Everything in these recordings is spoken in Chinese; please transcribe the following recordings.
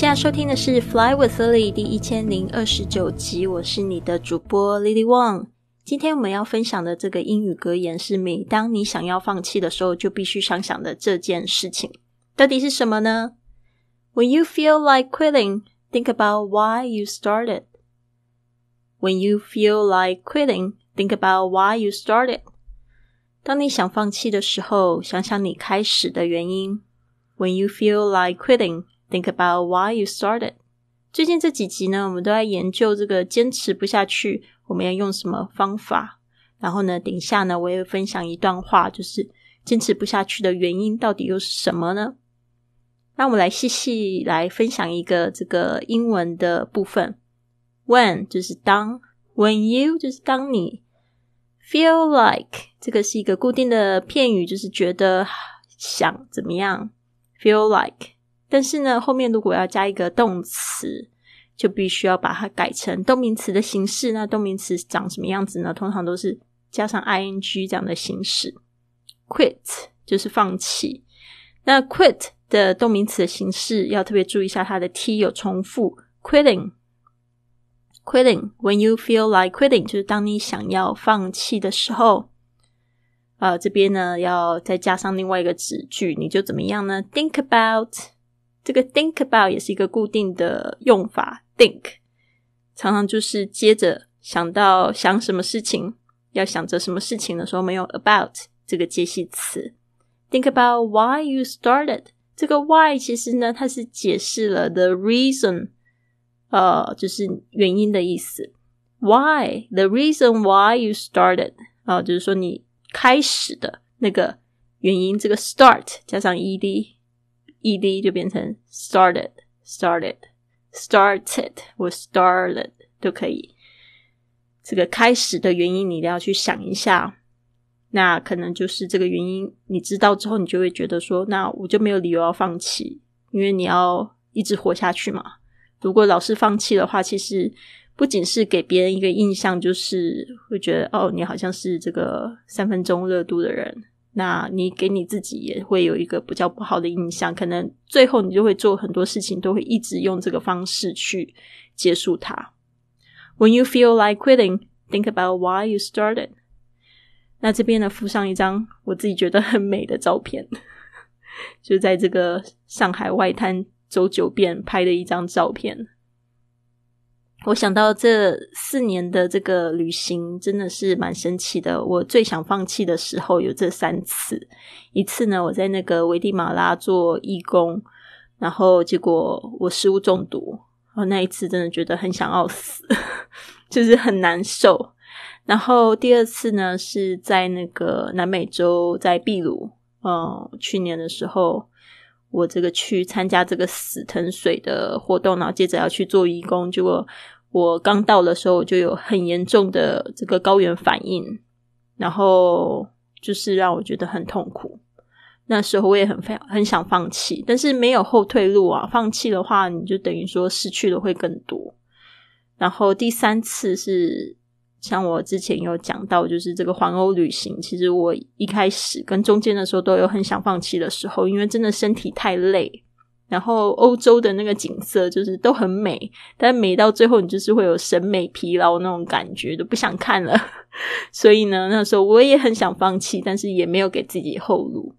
现在收听的是《Fly with Lily》第一千零二十九集，我是你的主播 Lily Wang。今天我们要分享的这个英语格言是：每当你想要放弃的时候，就必须想想的这件事情，到底是什么呢？When you feel like quitting, think about why you started. When you feel like quitting, think about why you started. 当你想放弃的时候，想想你开始的原因。When you feel like quitting. Think about why you started。最近这几集呢，我们都在研究这个坚持不下去，我们要用什么方法？然后呢，等一下呢，我也会分享一段话，就是坚持不下去的原因到底又是什么呢？那我们来细细来分享一个这个英文的部分。When 就是当，When you 就是当你，Feel like 这个是一个固定的片语，就是觉得想怎么样，Feel like。但是呢，后面如果要加一个动词，就必须要把它改成动名词的形式。那动名词长什么样子呢？通常都是加上 ing 这样的形式。quit 就是放弃。那 quit 的动名词的形式要特别注意一下，它的 t 有重复。quitting，quitting，when you feel like quitting，就是当你想要放弃的时候。呃，这边呢要再加上另外一个子句，你就怎么样呢？Think about。这个 think about 也是一个固定的用法，think 常常就是接着想到想什么事情，要想着什么事情的时候，没有 about 这个接系词。Think about why you started。这个 why 其实呢，它是解释了 the reason，呃，就是原因的意思。Why the reason why you started 啊，就是说你开始的那个原因。这个 start 加上 ed。Ed 就变成 started started started 或 started 都可以。这个开始的原因你一定要去想一下，那可能就是这个原因。你知道之后，你就会觉得说，那我就没有理由要放弃，因为你要一直活下去嘛。如果老是放弃的话，其实不仅是给别人一个印象，就是会觉得哦，你好像是这个三分钟热度的人。那你给你自己也会有一个比较不好的印象，可能最后你就会做很多事情，都会一直用这个方式去结束它。When you feel like quitting, think about why you started。那这边呢，附上一张我自己觉得很美的照片，就在这个上海外滩走九遍拍的一张照片。我想到这四年的这个旅行真的是蛮神奇的。我最想放弃的时候有这三次，一次呢，我在那个危地马拉做义工，然后结果我食物中毒，然后那一次真的觉得很想要死，就是很难受。然后第二次呢，是在那个南美洲，在秘鲁，嗯，去年的时候，我这个去参加这个死藤水的活动，然后接着要去做义工，结果。我刚到的时候，就有很严重的这个高原反应，然后就是让我觉得很痛苦。那时候我也很非很想放弃，但是没有后退路啊！放弃的话，你就等于说失去的会更多。然后第三次是像我之前有讲到，就是这个环欧旅行，其实我一开始跟中间的时候都有很想放弃的时候，因为真的身体太累。然后欧洲的那个景色就是都很美，但美到最后你就是会有审美疲劳那种感觉，都不想看了。所以呢，那时候我也很想放弃，但是也没有给自己后路。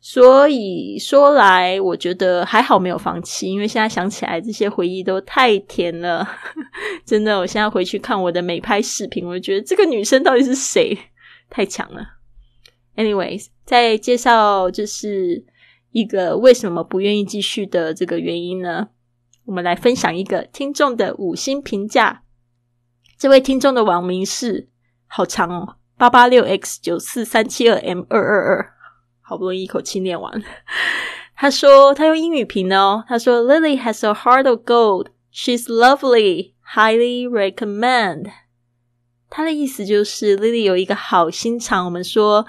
所以说来，我觉得还好没有放弃，因为现在想起来这些回忆都太甜了。真的，我现在回去看我的美拍视频，我就觉得这个女生到底是谁？太强了。Anyways，在介绍就是。一个为什么不愿意继续的这个原因呢？我们来分享一个听众的五星评价。这位听众的网名是好长哦，八八六 x 九四三七二 m 二二二，好不容易一口气念完。他说他用英语评的哦，他说 Lily has a heart of gold. She's lovely, highly recommend. 他的意思就是 Lily 有一个好心肠。我们说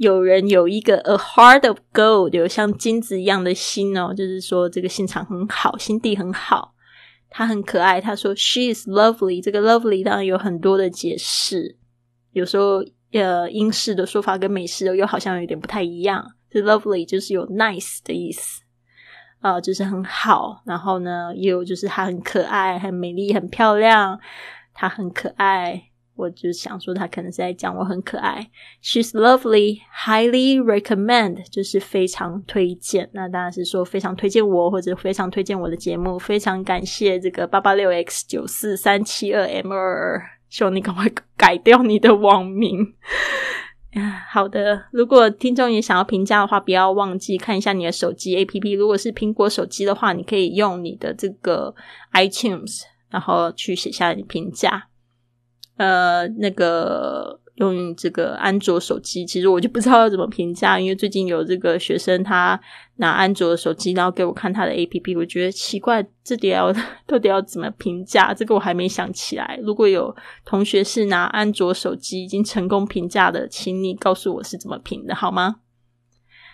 有人有一个 a heart of gold，有像金子一样的心哦，就是说这个心肠很好，心地很好。他很可爱。他说 she is lovely，这个 lovely 当然有很多的解释，有时候呃英式的说法跟美式的又好像有点不太一样。这 lovely 就是有 nice 的意思，啊，就是很好。然后呢，也有就是她很可爱、很美丽、很漂亮。她很可爱。我就想说，他可能是在讲我很可爱。She's lovely, highly recommend，就是非常推荐。那当然是说非常推荐我，或者非常推荐我的节目。非常感谢这个八八六 x 九四三七二 m 二，希望你赶快改掉你的网名。好的，如果听众也想要评价的话，不要忘记看一下你的手机 A P P。如果是苹果手机的话，你可以用你的这个 iTunes，然后去写下你评价。呃，那个用这个安卓手机，其实我就不知道要怎么评价，因为最近有这个学生他拿安卓手机，然后给我看他的 A P P，我觉得奇怪，这底要到底要怎么评价？这个我还没想起来。如果有同学是拿安卓手机已经成功评价的，请你告诉我是怎么评的好吗？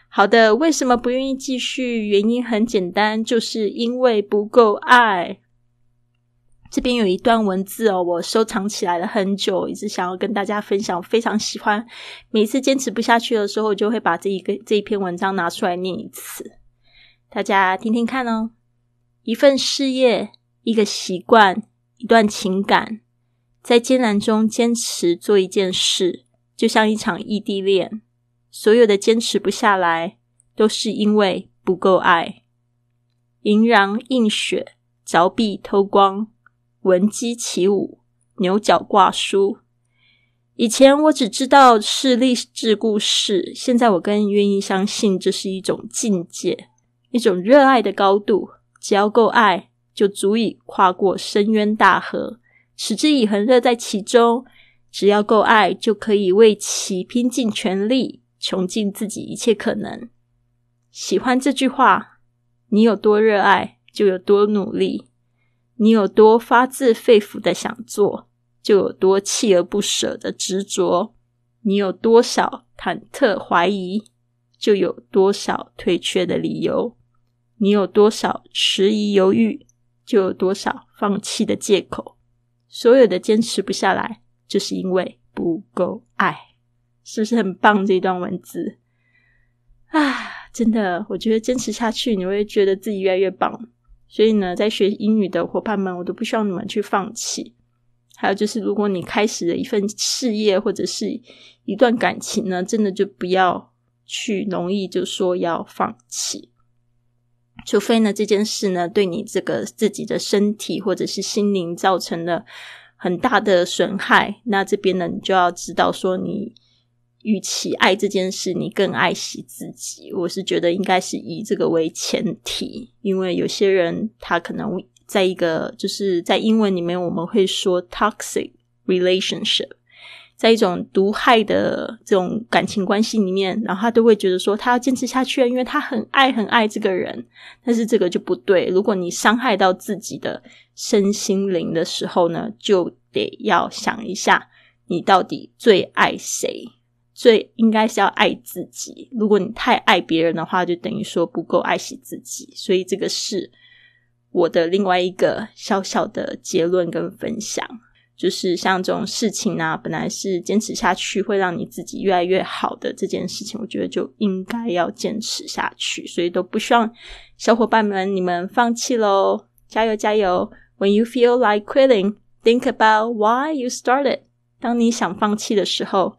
好的，为什么不愿意继续？原因很简单，就是因为不够爱。这边有一段文字哦，我收藏起来了很久，一直想要跟大家分享，非常喜欢。每次坚持不下去的时候，我就会把这一个这一篇文章拿出来念一次，大家听听看哦。一份事业，一个习惯，一段情感，在艰难中坚持做一件事，就像一场异地恋。所有的坚持不下来，都是因为不够爱。银壤映雪，凿壁偷光。闻鸡起舞，牛角挂书。以前我只知道是励志故事，现在我更愿意相信这是一种境界，一种热爱的高度。只要够爱，就足以跨过深渊大河，持之以恒，乐在其中。只要够爱，就可以为其拼尽全力，穷尽自己一切可能。喜欢这句话，你有多热爱，就有多努力。你有多发自肺腑的想做，就有多锲而不舍的执着；你有多少忐忑怀疑，就有多少退却的理由；你有多少迟疑犹豫，就有多少放弃的借口。所有的坚持不下来，就是因为不够爱，是不是很棒？这段文字啊，真的，我觉得坚持下去，你会觉得自己越来越棒。所以呢，在学英语的伙伴们，我都不希望你们去放弃。还有就是，如果你开始了一份事业或者是一段感情呢，真的就不要去容易就说要放弃。除非呢，这件事呢对你这个自己的身体或者是心灵造成了很大的损害，那这边呢，你就要知道说你。与其爱这件事，你更爱惜自己。我是觉得应该是以这个为前提，因为有些人他可能在一个就是在英文里面我们会说 toxic relationship，在一种毒害的这种感情关系里面，然后他都会觉得说他要坚持下去，因为他很爱很爱这个人。但是这个就不对，如果你伤害到自己的身心灵的时候呢，就得要想一下，你到底最爱谁。最应该是要爱自己。如果你太爱别人的话，就等于说不够爱惜自己。所以这个是我的另外一个小小的结论跟分享，就是像这种事情呢，本来是坚持下去会让你自己越来越好的这件事情，我觉得就应该要坚持下去。所以都不希望小伙伴们你们放弃喽，加油加油！When you feel like quitting, think about why you started。当你想放弃的时候。